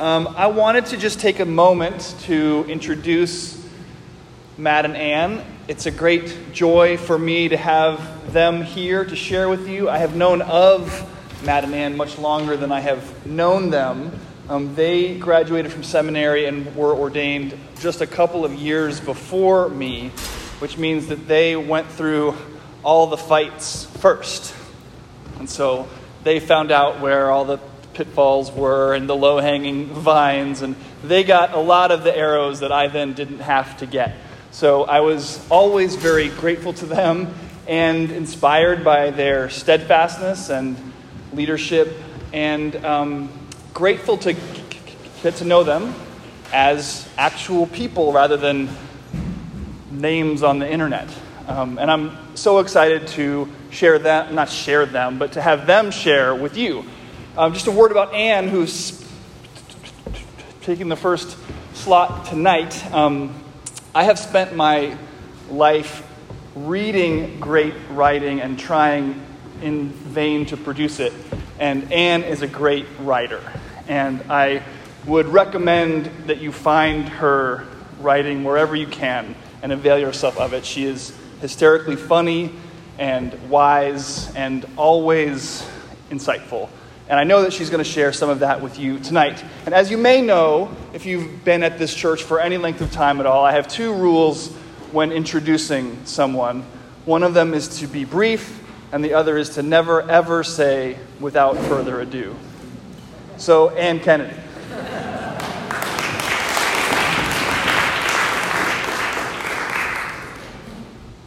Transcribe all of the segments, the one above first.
Um, I wanted to just take a moment to introduce Matt and Anne. It's a great joy for me to have them here to share with you. I have known of Matt and Anne much longer than I have known them. Um, they graduated from seminary and were ordained just a couple of years before me, which means that they went through all the fights first. And so they found out where all the pitfalls were and the low hanging vines, and they got a lot of the arrows that I then didn't have to get. So I was always very grateful to them and inspired by their steadfastness and leadership, and um, grateful to get to know them as actual people rather than names on the internet. Um, and I'm so excited to share that, not share them, but to have them share with you. Um, just a word about Anne, who's taking the first slot tonight. Um, I have spent my life reading great writing and trying in vain to produce it. And Anne is a great writer. And I would recommend that you find her writing wherever you can and avail yourself of it. She is hysterically funny and wise and always insightful. And I know that she's going to share some of that with you tonight. And as you may know, if you've been at this church for any length of time at all, I have two rules when introducing someone. One of them is to be brief, and the other is to never, ever say without further ado. So, Anne Kennedy.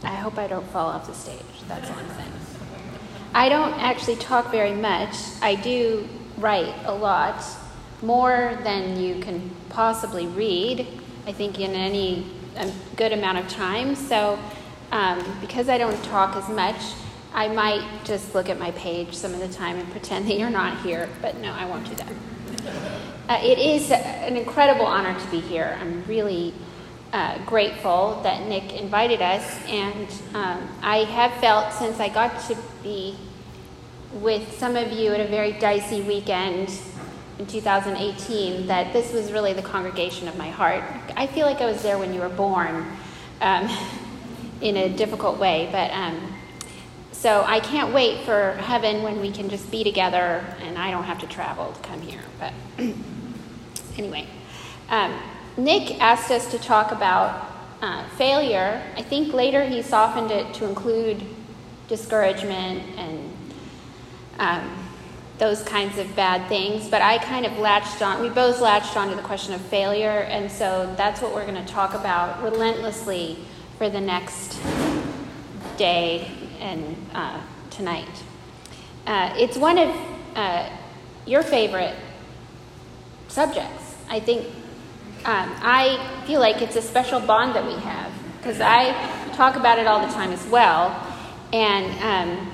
I hope I don't fall off the stage. That's I'm saying. I don't actually talk very much. I do write a lot, more than you can possibly read, I think, in any good amount of time. So, um, because I don't talk as much, I might just look at my page some of the time and pretend that you're not here, but no, I won't do that. Uh, it is an incredible honor to be here. I'm really uh, grateful that Nick invited us, and um, I have felt since I got to be with some of you at a very dicey weekend in 2018 that this was really the congregation of my heart. I feel like I was there when you were born um, in a difficult way, but um, so I can't wait for heaven when we can just be together and I don't have to travel to come here. But anyway. Um, Nick asked us to talk about uh, failure. I think later he softened it to include discouragement and um, those kinds of bad things. But I kind of latched on, we both latched on to the question of failure, and so that's what we're going to talk about relentlessly for the next day and uh, tonight. Uh, it's one of uh, your favorite subjects. I think um, I feel like it's a special bond that we have because I talk about it all the time as well. And um,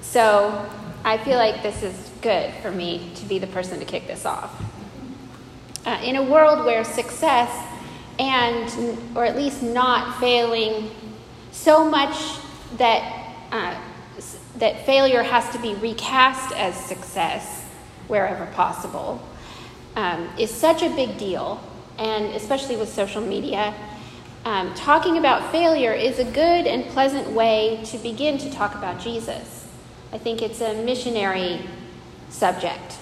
so I feel like this is good for me to be the person to kick this off. Uh, in a world where success and, or at least not failing, so much that, uh, that failure has to be recast as success wherever possible um, is such a big deal and especially with social media, um, talking about failure is a good and pleasant way to begin to talk about Jesus. I think it's a missionary subject,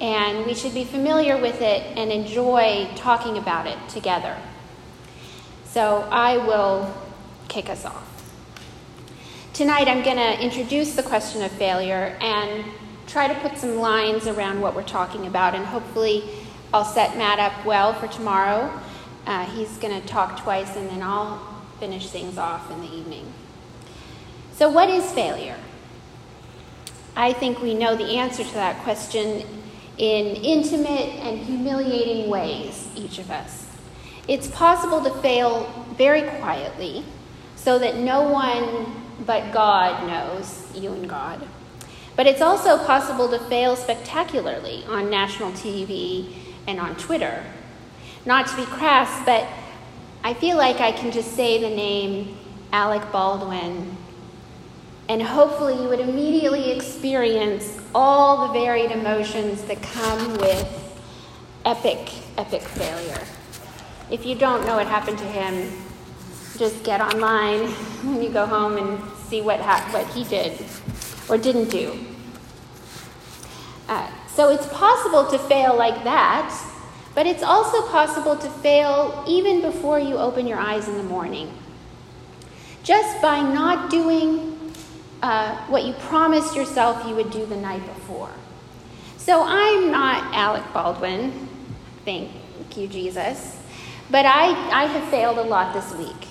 and we should be familiar with it and enjoy talking about it together. So I will kick us off. Tonight, I'm going to introduce the question of failure and try to put some lines around what we're talking about, and hopefully, I'll set Matt up well for tomorrow. Uh, he's going to talk twice, and then I'll finish things off in the evening. So, what is failure? I think we know the answer to that question in intimate and humiliating ways, each of us. It's possible to fail very quietly so that no one but God knows, you and God. But it's also possible to fail spectacularly on national TV and on Twitter. Not to be crass, but I feel like I can just say the name Alec Baldwin, and hopefully you would immediately experience all the varied emotions that come with epic, epic failure. If you don't know what happened to him, just get online when you go home and see what, ha- what he did or didn't do. Uh, so it's possible to fail like that, but it's also possible to fail even before you open your eyes in the morning. Just by not doing uh, what you promised yourself you would do the night before. So I'm not Alec Baldwin, thank you, Jesus, but I, I have failed a lot this week.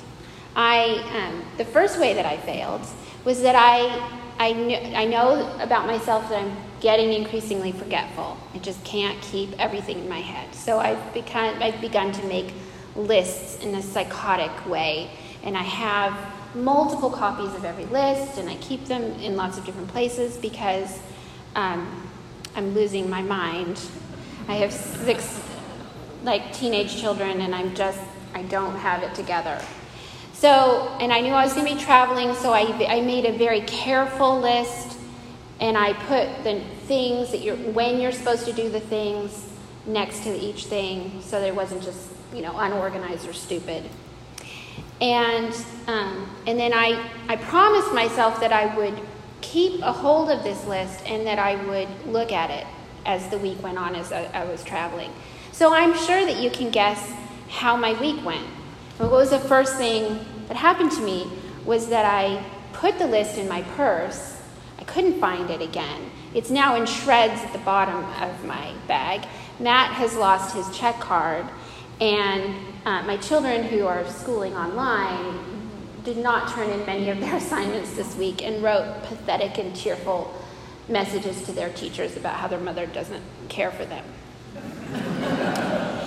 I, um, the first way that I failed was that I, I, kn- I know about myself that I'm getting increasingly forgetful. I just can't keep everything in my head. So I've, become, I've begun to make lists in a psychotic way, and I have multiple copies of every list, and I keep them in lots of different places because um, I'm losing my mind. I have six like teenage children, and I'm just I don't have it together. So, and I knew I was going to be traveling, so I, I made a very careful list and I put the things that you're, when you're supposed to do the things next to each thing so that it wasn't just, you know, unorganized or stupid. And, um, and then I, I promised myself that I would keep a hold of this list and that I would look at it as the week went on as I, I was traveling. So I'm sure that you can guess how my week went. What was the first thing that happened to me was that I put the list in my purse. Couldn't find it again. It's now in shreds at the bottom of my bag. Matt has lost his check card, and uh, my children who are schooling online did not turn in many of their assignments this week and wrote pathetic and tearful messages to their teachers about how their mother doesn't care for them.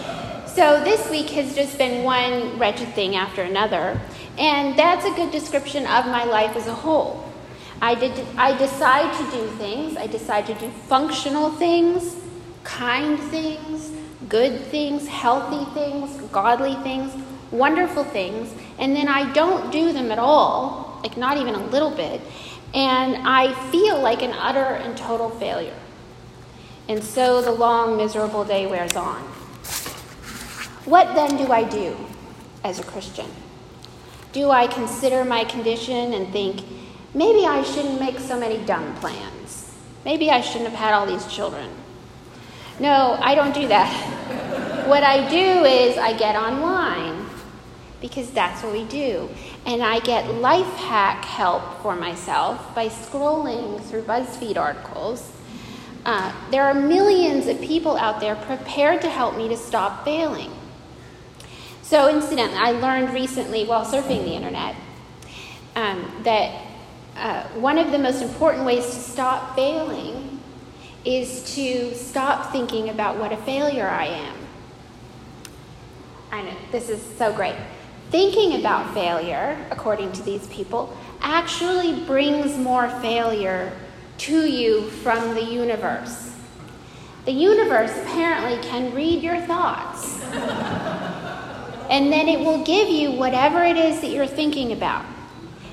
So this week has just been one wretched thing after another, and that's a good description of my life as a whole. I, did, I decide to do things, I decide to do functional things, kind things, good things, healthy things, godly things, wonderful things, and then I don't do them at all, like not even a little bit, and I feel like an utter and total failure. And so the long, miserable day wears on. What then do I do as a Christian? Do I consider my condition and think, maybe I shouldn't make so many dumb plans? Maybe I shouldn't have had all these children. No, I don't do that. what I do is I get online because that's what we do. And I get life hack help for myself by scrolling through BuzzFeed articles. Uh, there are millions of people out there prepared to help me to stop failing. So, incidentally, I learned recently while surfing the internet um, that uh, one of the most important ways to stop failing is to stop thinking about what a failure I am. I know, this is so great. Thinking about failure, according to these people, actually brings more failure to you from the universe. The universe apparently can read your thoughts and then it will give you whatever it is that you're thinking about.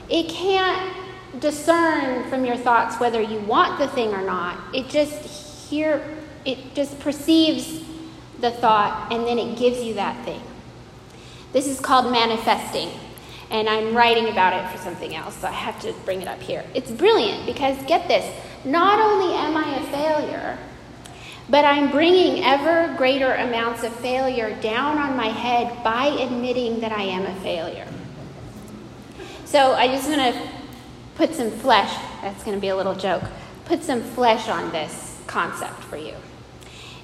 It can't discern from your thoughts whether you want the thing or not. It just here it just perceives the thought and then it gives you that thing. This is called manifesting. And I'm writing about it for something else, so I have to bring it up here. It's brilliant because get this, not only am I a failure, but I'm bringing ever greater amounts of failure down on my head by admitting that I am a failure. So I just want to put some flesh, that's going to be a little joke, put some flesh on this concept for you.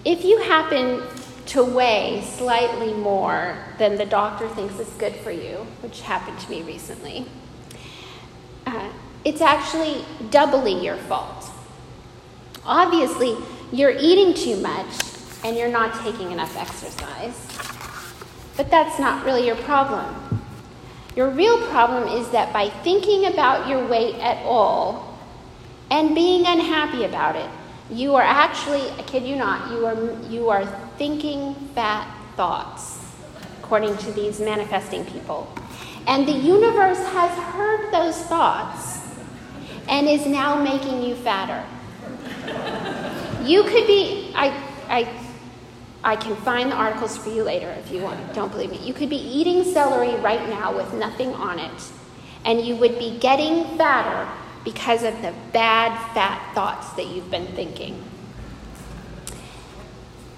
If you happen to weigh slightly more than the doctor thinks is good for you, which happened to me recently, uh, it's actually doubly your fault. Obviously, you're eating too much and you're not taking enough exercise. But that's not really your problem. Your real problem is that by thinking about your weight at all and being unhappy about it, you are actually, I kid you not, you are, you are thinking fat thoughts, according to these manifesting people. And the universe has heard those thoughts and is now making you fatter. You could be, I, I, I can find the articles for you later if you want. Don't believe me. You could be eating celery right now with nothing on it, and you would be getting fatter because of the bad fat thoughts that you've been thinking.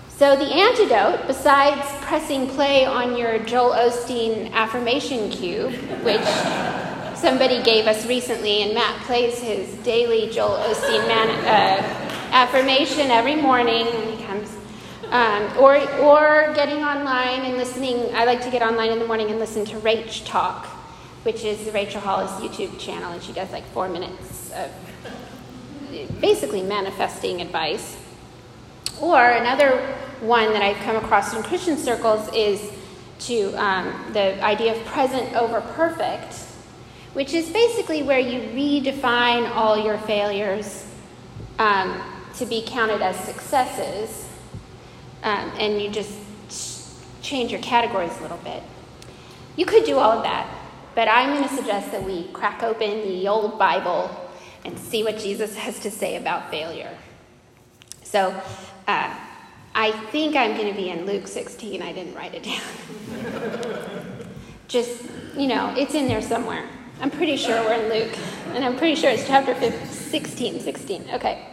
So, the antidote, besides pressing play on your Joel Osteen affirmation cube, which somebody gave us recently, and Matt plays his daily Joel Osteen man, uh, affirmation every morning when he comes um, or, or getting online and listening. I like to get online in the morning and listen to Rach Talk, which is Rachel Hollis' YouTube channel, and she does like four minutes of basically manifesting advice. Or another one that I've come across in Christian circles is to um, the idea of present over perfect, which is basically where you redefine all your failures um, to be counted as successes um, and you just change your categories a little bit. You could do all of that, but I'm going to suggest that we crack open the old Bible and see what Jesus has to say about failure. So, uh, I think I'm going to be in Luke 16. I didn't write it down. Just, you know, it's in there somewhere. I'm pretty sure we're in Luke, and I'm pretty sure it's chapter 15, 16. 16. Okay.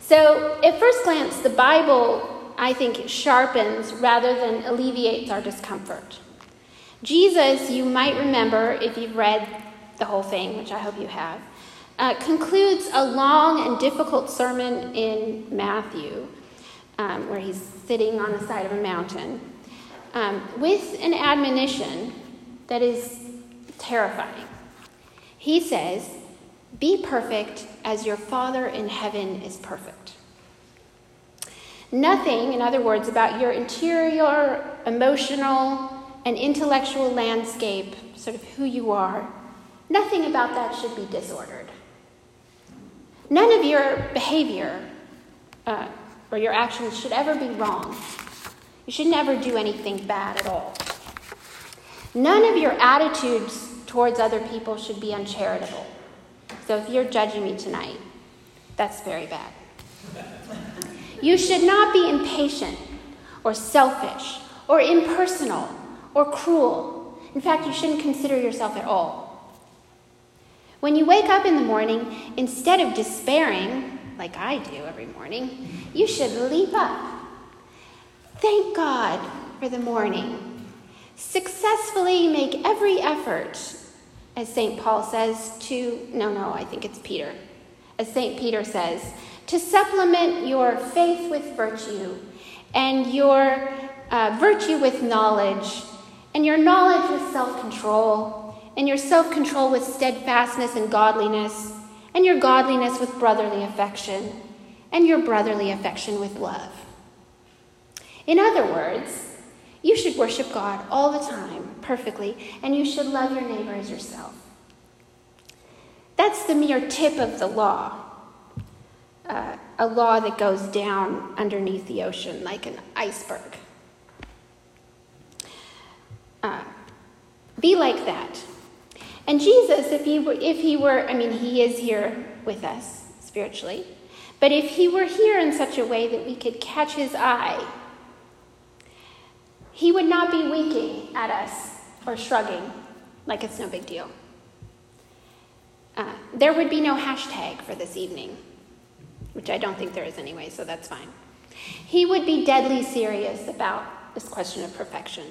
So, at first glance, the Bible I think, sharpens rather than alleviates our discomfort. Jesus, you might remember if you've read the whole thing, which I hope you have, uh, concludes a long and difficult sermon in Matthew, um, where he's sitting on the side of a mountain, um, with an admonition that is terrifying. He says, Be perfect as your Father in heaven is perfect. Nothing, in other words, about your interior, emotional, and intellectual landscape, sort of who you are, nothing about that should be disordered. None of your behavior uh, or your actions should ever be wrong. You should never do anything bad at all. None of your attitudes towards other people should be uncharitable. So if you're judging me tonight, that's very bad. You should not be impatient or selfish or impersonal or cruel. In fact, you shouldn't consider yourself at all. When you wake up in the morning, instead of despairing, like I do every morning, you should leap up. Thank God for the morning. Successfully make every effort, as St. Paul says, to, no, no, I think it's Peter. As St. Peter says, to supplement your faith with virtue, and your uh, virtue with knowledge, and your knowledge with self control, and your self control with steadfastness and godliness, and your godliness with brotherly affection, and your brotherly affection with love. In other words, you should worship God all the time, perfectly, and you should love your neighbor as yourself. That's the mere tip of the law uh, a law that goes down underneath the ocean like an iceberg. Uh, be like that. And Jesus, if he, were, if he were, I mean, he is here with us spiritually, but if he were here in such a way that we could catch his eye, he would not be winking at us or shrugging like it's no big deal. Uh, there would be no hashtag for this evening which I don't think there is anyway, so that's fine. He would be deadly serious about this question of perfection.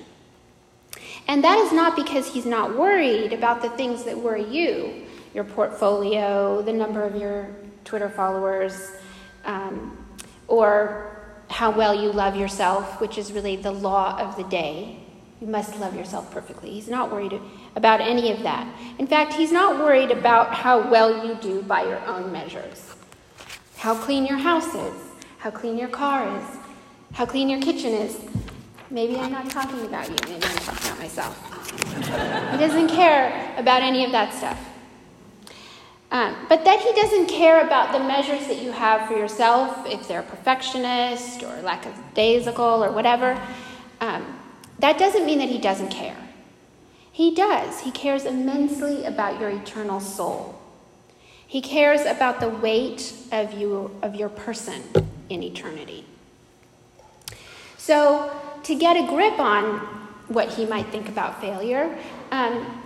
And that is not because he's not worried about the things that worry you your portfolio, the number of your Twitter followers, um, or how well you love yourself, which is really the law of the day. You must love yourself perfectly. He's not worried about any of that. In fact, he's not worried about how well you do by your own measures how clean your house is, how clean your car is, how clean your kitchen is. Maybe I'm not talking about you, maybe I'm talking about myself. he doesn't care about any of that stuff. Um, but that he doesn't care about the measures that you have for yourself, if they're perfectionist or lackadaisical or whatever, um, that doesn't mean that he doesn't care. He does. He cares immensely about your eternal soul. He cares about the weight of, you, of your person in eternity. So, to get a grip on what he might think about failure, um,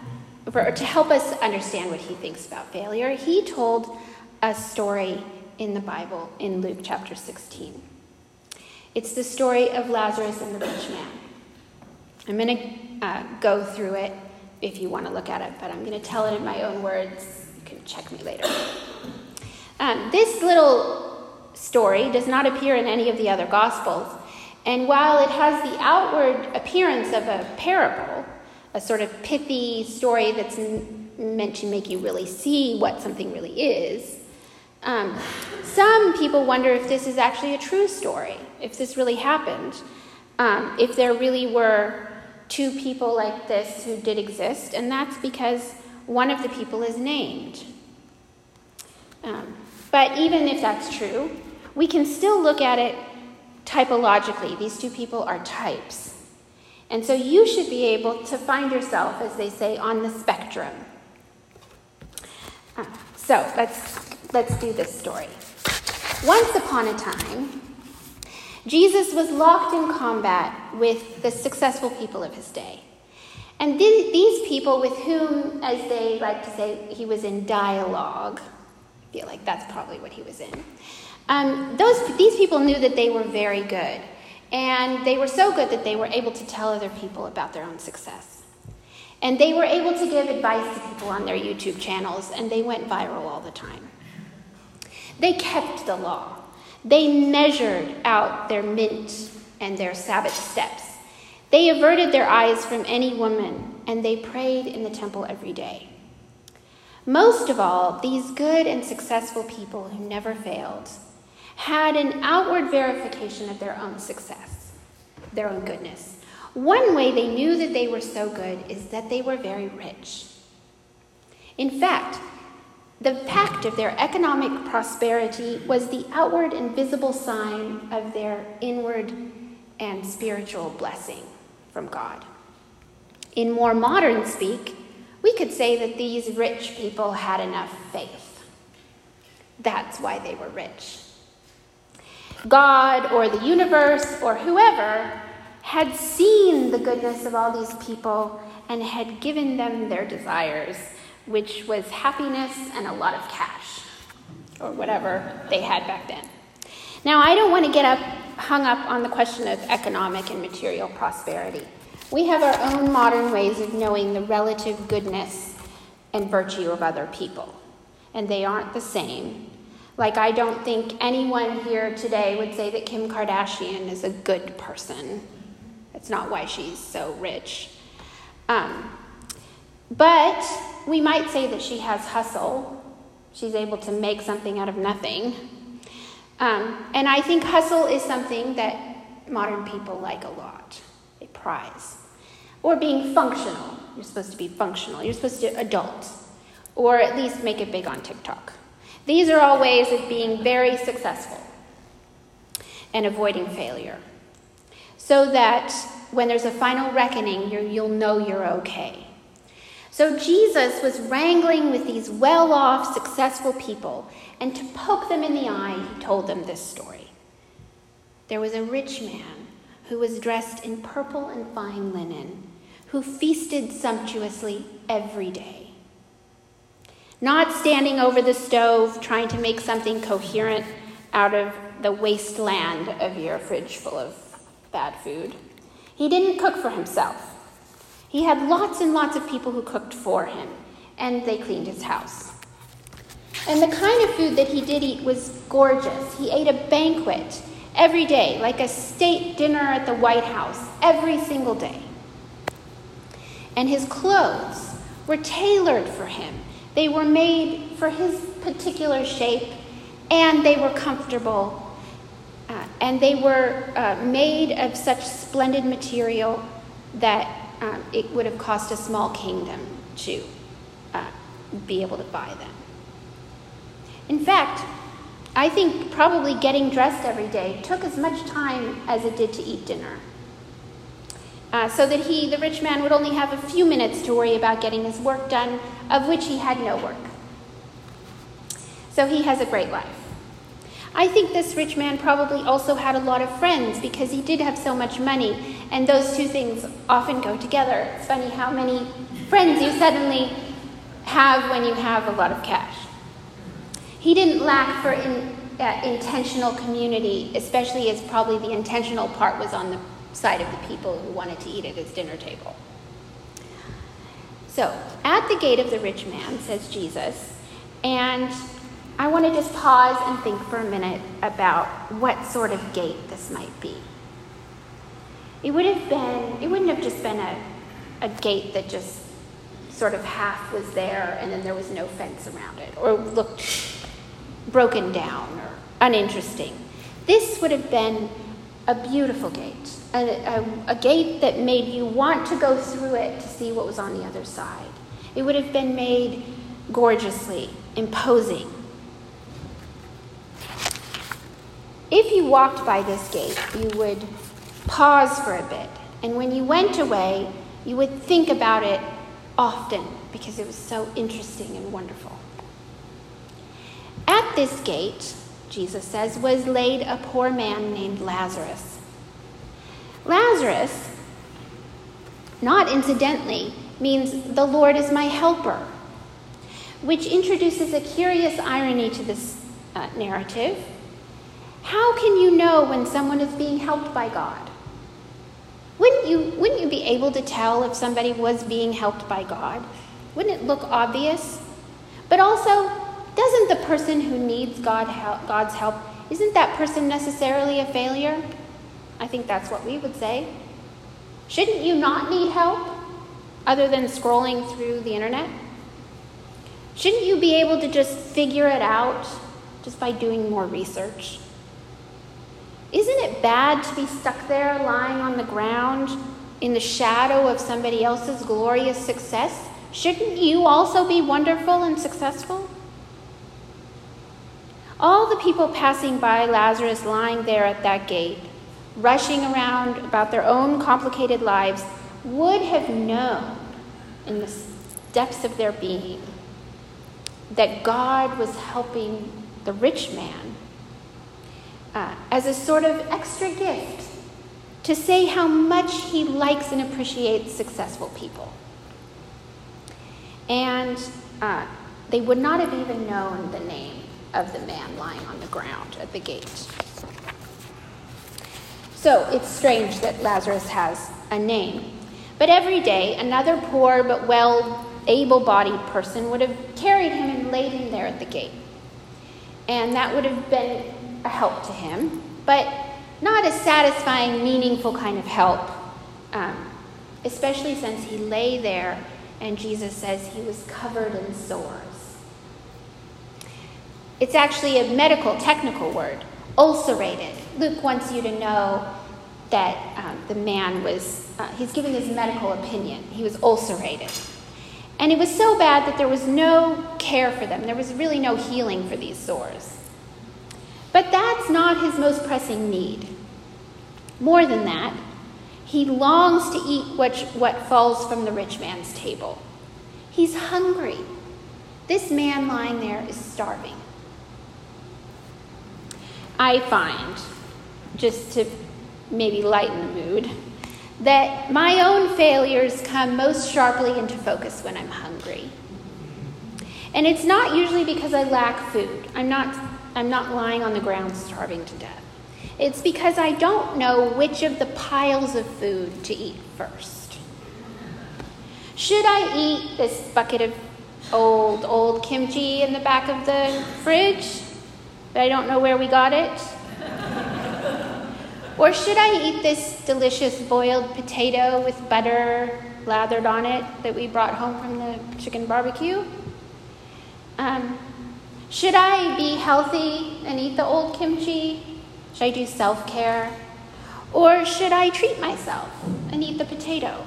for, to help us understand what he thinks about failure, he told a story in the Bible in Luke chapter 16. It's the story of Lazarus and the rich man. I'm going to uh, go through it if you want to look at it, but I'm going to tell it in my own words. Check me later. Um, this little story does not appear in any of the other Gospels, and while it has the outward appearance of a parable, a sort of pithy story that's meant to make you really see what something really is, um, some people wonder if this is actually a true story, if this really happened, um, if there really were two people like this who did exist, and that's because one of the people is named. Um, but even if that's true, we can still look at it typologically. These two people are types. And so you should be able to find yourself, as they say, on the spectrum. Uh, so let's, let's do this story. Once upon a time, Jesus was locked in combat with the successful people of his day. And th- these people with whom, as they like to say, he was in dialogue, feel like that's probably what he was in. Um, those, these people knew that they were very good. And they were so good that they were able to tell other people about their own success. And they were able to give advice to people on their YouTube channels, and they went viral all the time. They kept the law. They measured out their mint and their Sabbath steps. They averted their eyes from any woman, and they prayed in the temple every day. Most of all, these good and successful people who never failed had an outward verification of their own success, their own goodness. One way they knew that they were so good is that they were very rich. In fact, the fact of their economic prosperity was the outward and visible sign of their inward and spiritual blessing from God. In more modern speak, we could say that these rich people had enough faith. That's why they were rich. God or the universe or whoever had seen the goodness of all these people and had given them their desires which was happiness and a lot of cash, or whatever they had back then. Now, I don't want to get up, hung up on the question of economic and material prosperity. We have our own modern ways of knowing the relative goodness and virtue of other people, and they aren't the same. Like, I don't think anyone here today would say that Kim Kardashian is a good person. That's not why she's so rich. Um, but we might say that she has hustle. She's able to make something out of nothing. Um, and I think hustle is something that modern people like a lot. They prize. Or being functional. You're supposed to be functional. You're supposed to adult. Or at least make it big on TikTok. These are all ways of being very successful and avoiding failure. So that when there's a final reckoning, you'll know you're okay. So Jesus was wrangling with these well off, successful people, and to poke them in the eye, he told them this story. There was a rich man who was dressed in purple and fine linen, who feasted sumptuously every day. Not standing over the stove trying to make something coherent out of the wasteland of your fridge full of bad food. He didn't cook for himself. He had lots and lots of people who cooked for him, and they cleaned his house. And the kind of food that he did eat was gorgeous. He ate a banquet every day, like a state dinner at the White House, every single day. And his clothes were tailored for him. They were made for his particular shape, and they were comfortable. Uh, and they were uh, made of such splendid material that um, it would have cost a small kingdom to uh, be able to buy them. In fact, I think probably getting dressed every day took as much time as it did to eat dinner. Uh, so that he, the rich man, would only have a few minutes to worry about getting his work done, of which he had no work. So he has a great life. I think this rich man probably also had a lot of friends because he did have so much money, and those two things often go together. It's funny how many friends you suddenly have when you have a lot of cash. He didn't lack for in, uh, intentional community, especially as probably the intentional part was on the side of the people who wanted to eat at his dinner table. So, at the gate of the rich man, says Jesus, and I want to just pause and think for a minute about what sort of gate this might be. It would have been, it wouldn't have just been a, a gate that just sort of half was there and then there was no fence around it or looked broken down or uninteresting. This would have been a beautiful gate, a, a, a, gate that made you want to go through it to see what was on the other side. It would have been made gorgeously, imposing. If you walked by this gate, you would pause for a bit, and when you went away, you would think about it often because it was so interesting and wonderful. At this gate, Jesus says, was laid a poor man named Lazarus. Lazarus, not incidentally, means the Lord is my helper, which introduces a curious irony to this uh, narrative. How can you know when someone is being helped by God? Wouldn't you, wouldn't you be able to tell if somebody was being helped by God? Wouldn't it look obvious? But also, doesn't the person who needs God help, God's help, isn't that person necessarily a failure? I think that's what we would say. Shouldn't you not need help other than scrolling through the internet? Shouldn't you be able to just figure it out just by doing more research? Isn't it bad to be stuck there lying on the ground in the shadow of somebody else's glorious success? Shouldn't you also be wonderful and successful? All the people passing by Lazarus lying there at that gate, rushing around about their own complicated lives, would have known in the depths of their being that God was helping the rich man uh, as a sort of extra gift to say how much he likes and appreciates successful people. And uh, they would not have even known the name of the man lying on the ground at the gate. So it's strange that Lazarus has a name. But every day, another poor but well able bodied person would have carried him and laid him there at the gate. And that would have been a help to him, but not a satisfying, meaningful kind of help, um, especially since he lay there and Jesus says he was covered in sores. It's actually a medical, technical word, ulcerated. Luke wants you to know that um, the man was, uh, he's giving his medical opinion. He was ulcerated. And it was so bad that there was no care for them. There was really no healing for these sores. But that's not his most pressing need. More than that, he longs to eat what, what falls from the rich man's table. He's hungry. This man lying there is starving. I find, just to maybe lighten the mood, that my own failures come most sharply into focus when I'm hungry. And it's not usually because I lack food. I'm not I'm not lying on the ground starving to death. It's because I don't know which of the piles of food to eat first. Should I eat this bucket of old, old kimchi in the back of the fridge? But I don't know where we got it. or should I eat this delicious boiled potato with butter lathered on it that we brought home from the chicken barbecue? Um, should I be healthy and eat the old kimchi? Should I do self care? Or should I treat myself and eat the potato?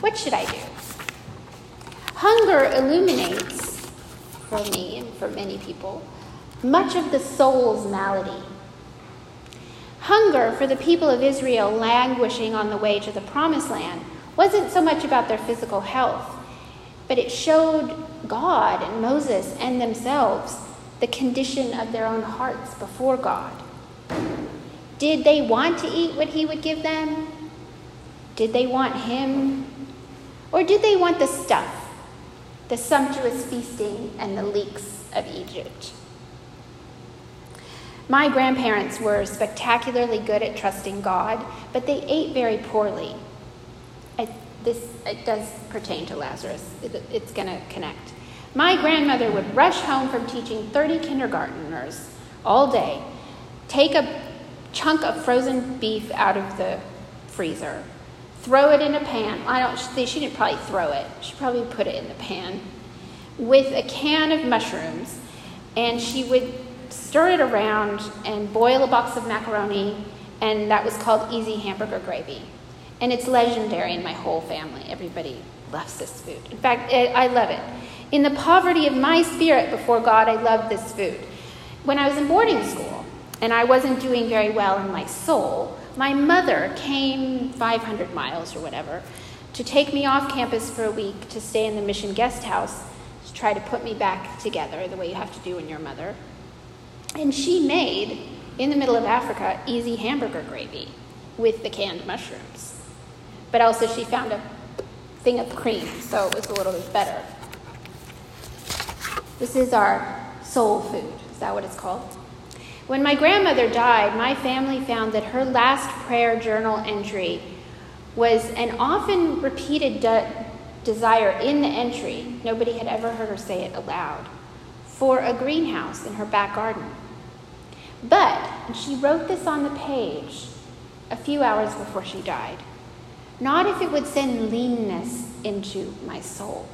What should I do? Hunger illuminates, for me and for many people, much of the soul's malady. Hunger for the people of Israel languishing on the way to the promised land wasn't so much about their physical health, but it showed God and Moses and themselves the condition of their own hearts before God. Did they want to eat what he would give them? Did they want him? Or did they want the stuff, the sumptuous feasting and the leeks of Egypt? My grandparents were spectacularly good at trusting God, but they ate very poorly. I, this it does pertain to Lazarus. It, it's going to connect. My grandmother would rush home from teaching 30 kindergarteners all day, take a chunk of frozen beef out of the freezer, throw it in a pan. I don't. She didn't probably throw it. She probably put it in the pan with a can of mushrooms, and she would stir it around and boil a box of macaroni, and that was called easy hamburger gravy. And it's legendary in my whole family. Everybody loves this food. In fact, I love it. In the poverty of my spirit before God, I loved this food. When I was in boarding school and I wasn't doing very well in my soul, my mother came 500 miles or whatever to take me off campus for a week to stay in the mission guest house to try to put me back together the way you have to do when you're a mother. And she made, in the middle of Africa, easy hamburger gravy with the canned mushrooms. But also, she found a thing of cream, so it was a little bit better. This is our soul food. Is that what it's called? When my grandmother died, my family found that her last prayer journal entry was an often repeated de- desire in the entry. Nobody had ever heard her say it aloud for a greenhouse in her back garden. But she wrote this on the page a few hours before she died. Not if it would send leanness into my soul.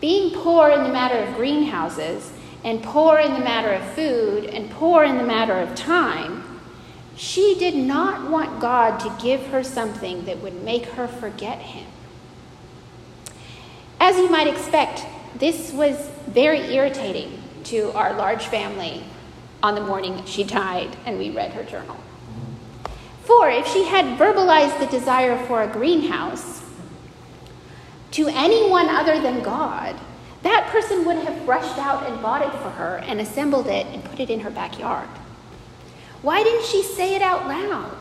Being poor in the matter of greenhouses, and poor in the matter of food, and poor in the matter of time, she did not want God to give her something that would make her forget Him. As you might expect, this was very irritating to our large family on the morning she died and we read her journal. For if she had verbalized the desire for a greenhouse to anyone other than God, that person would have rushed out and bought it for her and assembled it and put it in her backyard. Why didn't she say it out loud?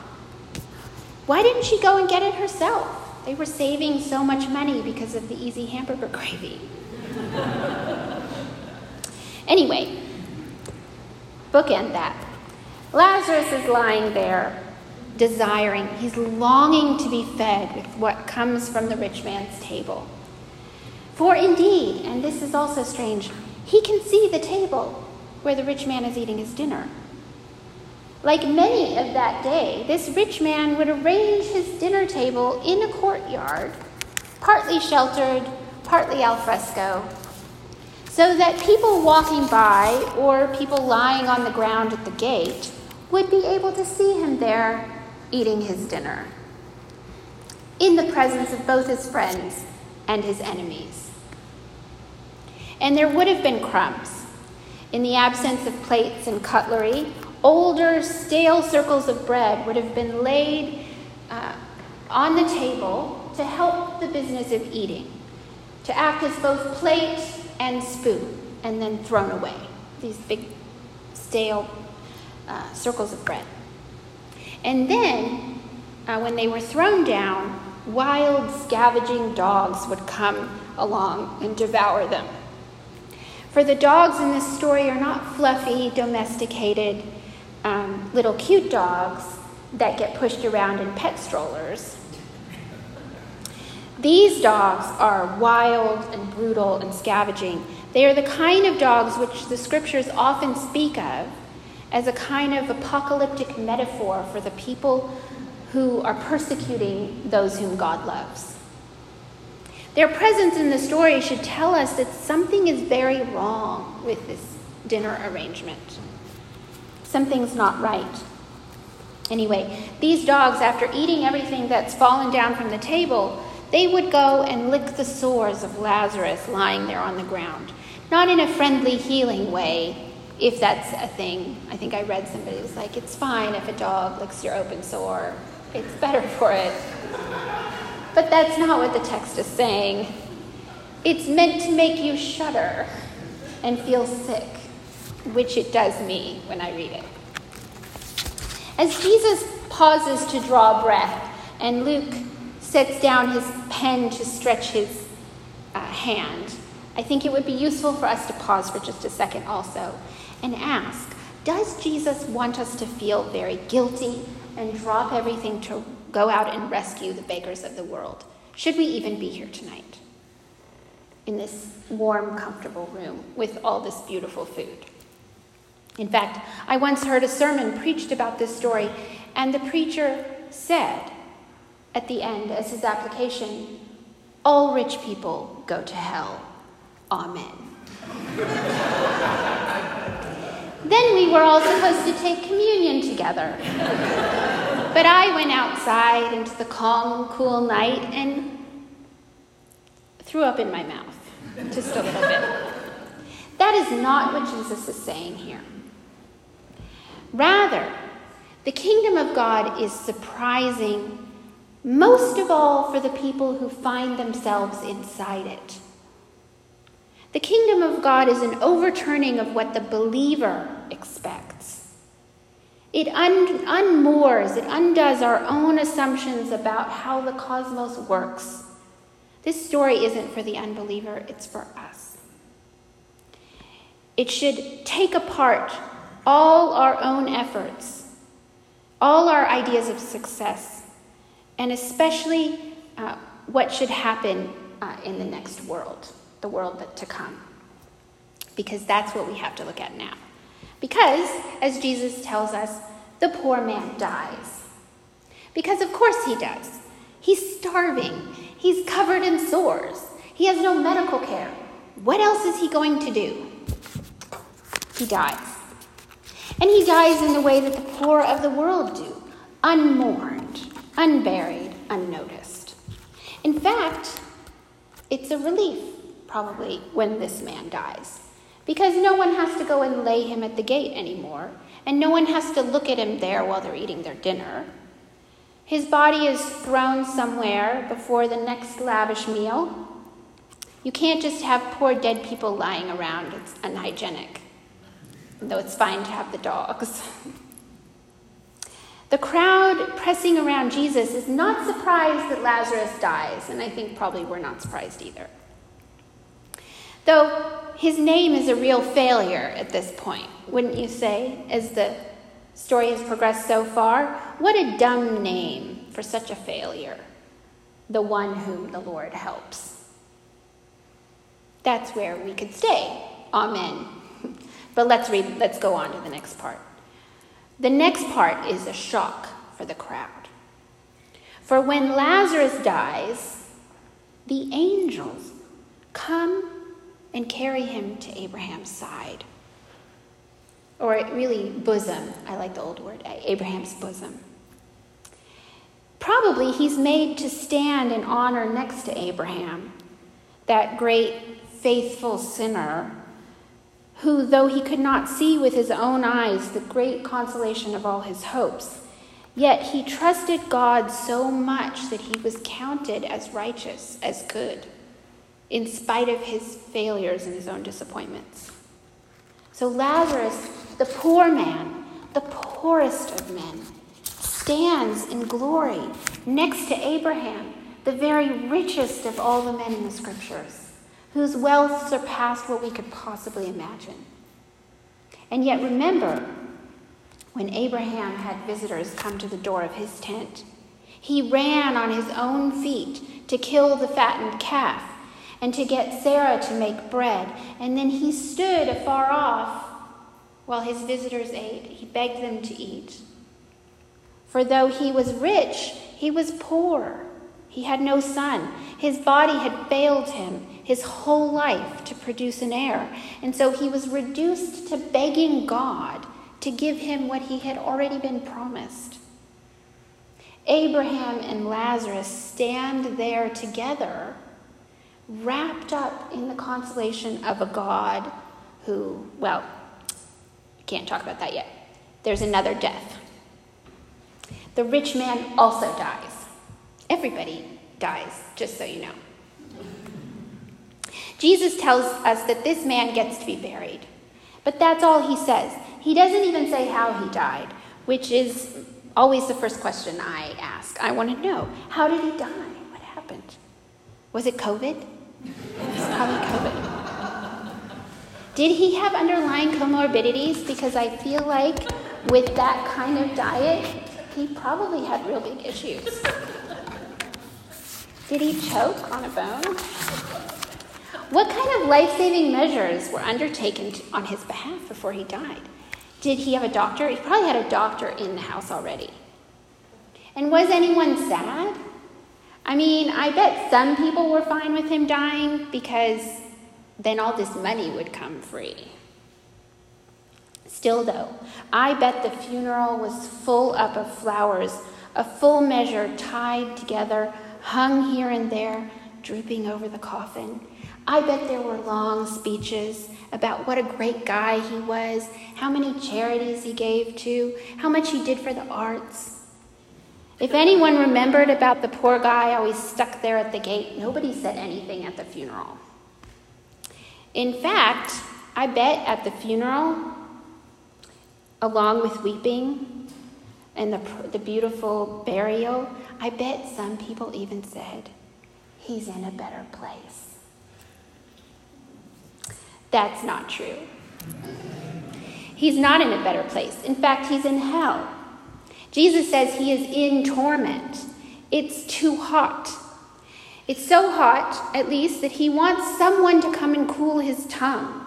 Why didn't she go and get it herself? They were saving so much money because of the easy hamburger gravy. anyway, bookend that. Lazarus is lying there, desiring, he's longing to be fed with what comes from the rich man's table. For indeed, and this is also strange, he can see the table where the rich man is eating his dinner. Like many of that day, this rich man would arrange his dinner table in a courtyard, partly sheltered, partly al fresco, so that people walking by or people lying on the ground at the gate would be able to see him there eating his dinner in the presence of both his friends and his enemies. And there would have been crumbs. In the absence of plates and cutlery, older, stale circles of bread would have been laid uh, on the table to help the business of eating, to act as both plate and spoon and then thrown away. These big, stale uh, circles of bread. And then, uh, when they were thrown down, wild, scavenging dogs would come along and devour them. For the dogs in this story are not fluffy, domesticated, um, little cute dogs that get pushed around in pet strollers. These dogs are wild and brutal and scavenging. They are the kind of dogs which the scriptures often speak of as a kind of apocalyptic metaphor for the people who are persecuting those whom God loves. Their presence in the story should tell us that something is very wrong with this dinner arrangement. Something's not right. Anyway, these dogs, after eating everything that's fallen down from the table, they would go and lick the sores of Lazarus lying there on the ground. Not in a friendly, healing way, if that's a thing. I think I read somebody was like, it's fine if a dog licks your open sore, it's better for it. But that's not what the text is saying. It's meant to make you shudder and feel sick, which it does me when I read it. As Jesus pauses to draw breath and Luke sets down his pen to stretch his uh, hand, I think it would be useful for us to pause for just a second also and ask Does Jesus want us to feel very guilty and drop everything to go out and rescue the beggars of the world? Should we even be here tonight in this warm, comfortable room with all this beautiful food? In fact, I once heard a sermon preached about this story, and the preacher said at the end, as his application, All rich people go to hell. Amen. then we were all supposed to take communion together. But I went outside into the calm, cool night and threw up in my mouth just a little bit. That is not what Jesus is saying here. Rather, the kingdom of God is surprising, most of all for the people who find themselves inside it. The kingdom of God is an overturning of what the believer expects. It un- unmoors, it undoes our own assumptions about how the cosmos works. This story isn't for the unbeliever, it's for us. It should take apart all our own efforts, all our ideas of success, and especially uh, what should happen uh, in the next world the world that to come. Because that's what we have to look at now. Because, as Jesus tells us, the poor man dies. Because of course he does. He's starving. He's covered in sores. He has no medical care. What else is he going to do? He dies. And he dies in the way that the poor of the world do unmourned, unburied, unnoticed. In fact, it's a relief probably, when this man dies. Because no one has to go and lay him at the gate anymore, and no one has to look at him there while they're eating their dinner. His body is thrown somewhere before the next lavish meal. You can't just have poor dead people lying around, it's unhygienic, though it's fine to have the dogs. The crowd pressing around Jesus is not surprised that Lazarus dies, and I think probably we're not surprised either. Though his name is a real failure at this point, wouldn't you say, as the story has progressed so far? What a dumb name for such a failure, the one whom the Lord helps. That's where we could stay. Amen. But let's read, let's go on to the next part. The next part is a shock for the crowd. For when Lazarus dies, the angels come and carry him to Abraham's side. Or really, bosom. I like the old word, Abraham's bosom. Probably he's made to stand in honor next to Abraham, that great faithful sinner who, though he could not see with his own eyes the great consolation of all his hopes, yet he trusted God so much that he was counted as righteous, as good in spite of his failures and his own disappointments. So Lazarus, the poor man, the poorest of men, stands in glory next to Abraham, the very richest of all the men in the scriptures, whose wealth surpassed what we could possibly imagine. And yet, remember, when Abraham had visitors come to the door of his tent, he ran on his own feet to kill the fattened calf and to get Sarah to make bread. And then he stood afar off while his visitors ate. He begged them to eat. For though he was rich, he was poor. He had no son. His body had failed him his whole life to produce an heir. And so he was reduced to begging God to give him what he had already been promised. Abraham and Lazarus stand there together wrapped up in the consolation of a God who, well, can't talk about that yet. There's another death. The rich man also dies. Everybody dies, just so you know. Jesus tells us that this man gets to be buried. But that's all he says. He doesn't even say how he died, which is always the first question I ask. I want to know how did he die? What happened? Was it COVID? It was probably COVID. Did he have underlying comorbidities? Because I feel like with that kind of diet, he probably had real big issues. Did he choke on a bone? What kind of life saving measures were undertaken on his behalf before he died? Did he have a doctor? He probably had a doctor in the house already. And was anyone sad? I mean, I bet some people were fine with him dying because then all this money would come free. Still, though, I bet the funeral was full up of flowers, a full measure tied together, hung here and there, drooping over the coffin. I bet there were long speeches about what a great guy he was, how many charities he gave to, how much he did for the arts. If anyone remembered about the poor guy always stuck there at the gate, nobody said anything at the funeral. In fact, I bet at the funeral, along with weeping and the, the beautiful burial, I bet some people even said, He's in a better place. That's not true. He's not in a better place. In fact, he's in hell. Jesus says he is in torment. It's too hot. It's so hot, at least, that he wants someone to come and cool his tongue.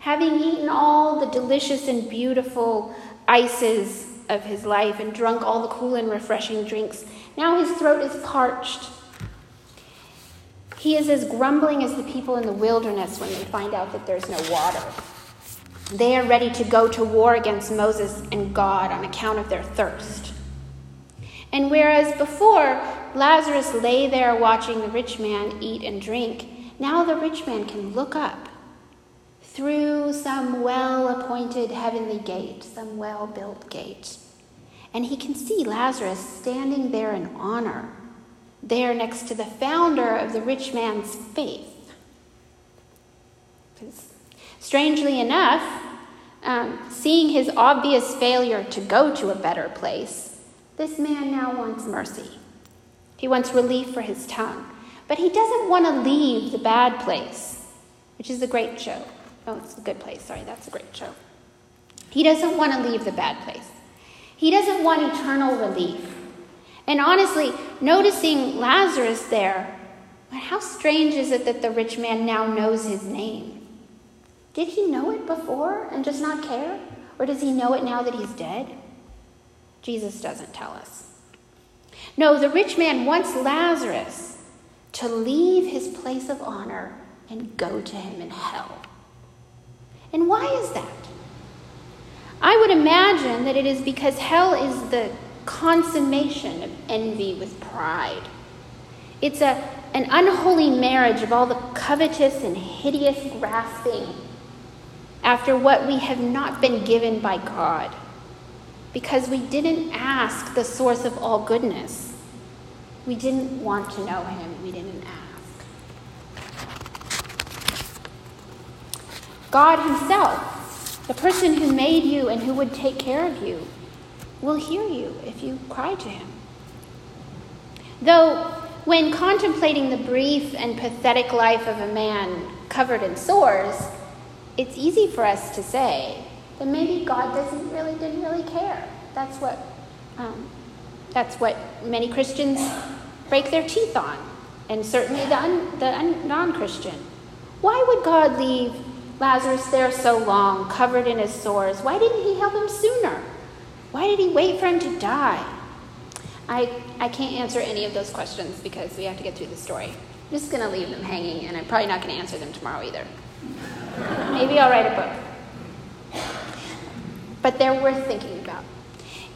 Having eaten all the delicious and beautiful ices of his life and drunk all the cool and refreshing drinks, now his throat is parched he is as grumbling as the people in the wilderness when they find out that there's no water. They are ready to go to war against Moses and God on account of their thirst. And whereas before Lazarus lay there watching the rich man eat and drink, now the rich man can look up through some well appointed heavenly gate, some well built gate, and he can see Lazarus standing there in honor there next to the founder of the rich man's faith. Strangely enough, um, seeing his obvious failure to go to a better place, this man now wants mercy. He wants relief for his tongue. But he doesn't want to leave the bad place, which is a great show. Oh, it's a good place. Sorry, that's a great show. He doesn't want to leave the bad place. He doesn't want eternal relief. And honestly, noticing Lazarus there, but how strange is it that the rich man now knows his name? Did he know it before and just not care? Or does he know it now that he's dead? Jesus doesn't tell us. No, the rich man wants Lazarus to leave his place of honor and go to him in hell. And why is that? I would imagine that it is because hell is the consummation of envy with pride. It's a, an unholy marriage of all the covetous and hideous grasping after what we have not been given by God because we didn't ask the source of all goodness. We didn't want to know him. We didn't ask. God Himself, the person who made you and who would take care of you, will hear you if you cry to him. Though, when contemplating the brief and pathetic life of a man covered in sores, it's easy for us to say that maybe God doesn't really didn't really care. That's what um, that's what many Christians break their teeth on, and certainly the, un, the un, non-Christian. Why would God leave Lazarus there so long, covered in his sores? Why didn't he help him sooner? Why did he wait for him to die? I, I can't answer any of those questions because we have to get through the story. I'm just going to leave them hanging, and I'm probably not going to answer them tomorrow either. Maybe I'll write a book. But they're worth thinking about.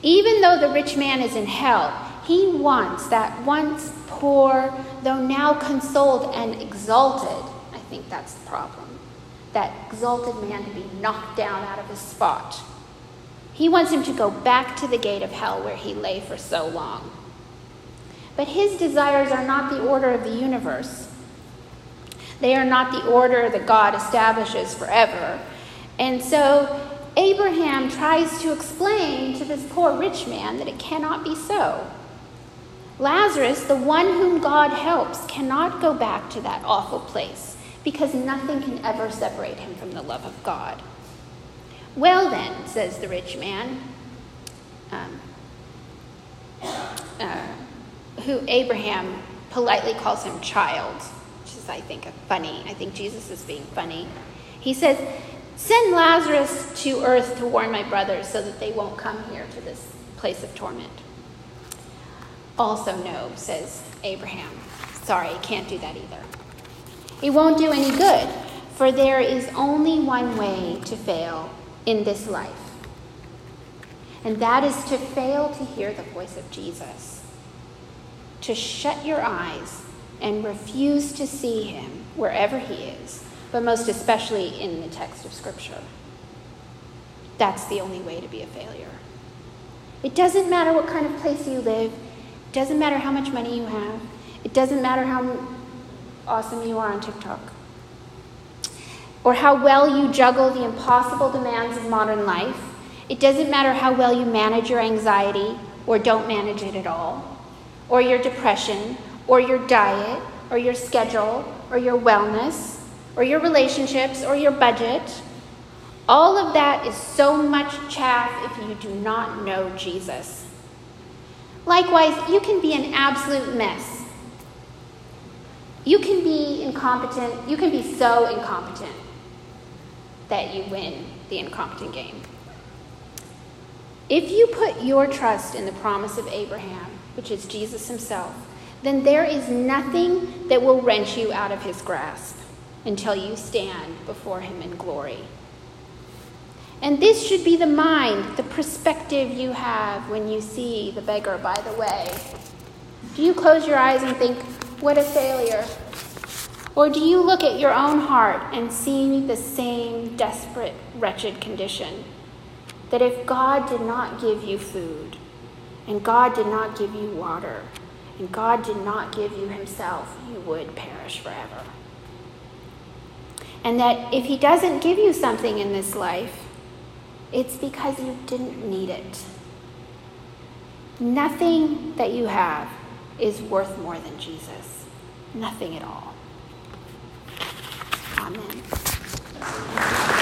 Even though the rich man is in hell, he wants that once poor, though now consoled and exalted, I think that's the problem, that exalted man to be knocked down out of his spot he wants him to go back to the gate of hell where he lay for so long. But his desires are not the order of the universe. They are not the order that God establishes forever. And so Abraham tries to explain to this poor rich man that it cannot be so. Lazarus, the one whom God helps, cannot go back to that awful place because nothing can ever separate him from the love of God. Well, then, says the rich man, um, uh, who Abraham politely calls him child, which is, I think, funny. I think Jesus is being funny. He says, Send Lazarus to earth to warn my brothers so that they won't come here to this place of torment. Also, no, says Abraham. Sorry, can't do that either. It won't do any good, for there is only one way to fail in this life, and that is to fail to hear the voice of Jesus, to shut your eyes and refuse to see him wherever he is, but most especially in the text of Scripture. That's the only way to be a failure. It doesn't matter what kind of place you live, it doesn't matter how much money you have, it doesn't matter how awesome you are on TikTok, or how well you juggle the impossible demands of modern life. It doesn't matter how well you manage your anxiety or don't manage it at all, or your depression, or your diet, or your schedule, or your wellness, or your relationships, or your budget. All of that is so much chaff if you do not know Jesus. Likewise, you can be an absolute mess. You can be incompetent. You can be so incompetent that you win the incompetent game. If you put your trust in the promise of Abraham, which is Jesus himself, then there is nothing that will wrench you out of his grasp until you stand before him in glory. And this should be the mind, the perspective you have when you see the beggar by the way. Do you close your eyes and think, what a failure? Or do you look at your own heart and see the same desperate, wretched condition? That if God did not give you food, and God did not give you water, and God did not give you Himself, you would perish forever. And that if He doesn't give you something in this life, it's because you didn't need it. Nothing that you have is worth more than Jesus. Nothing at all. Amen.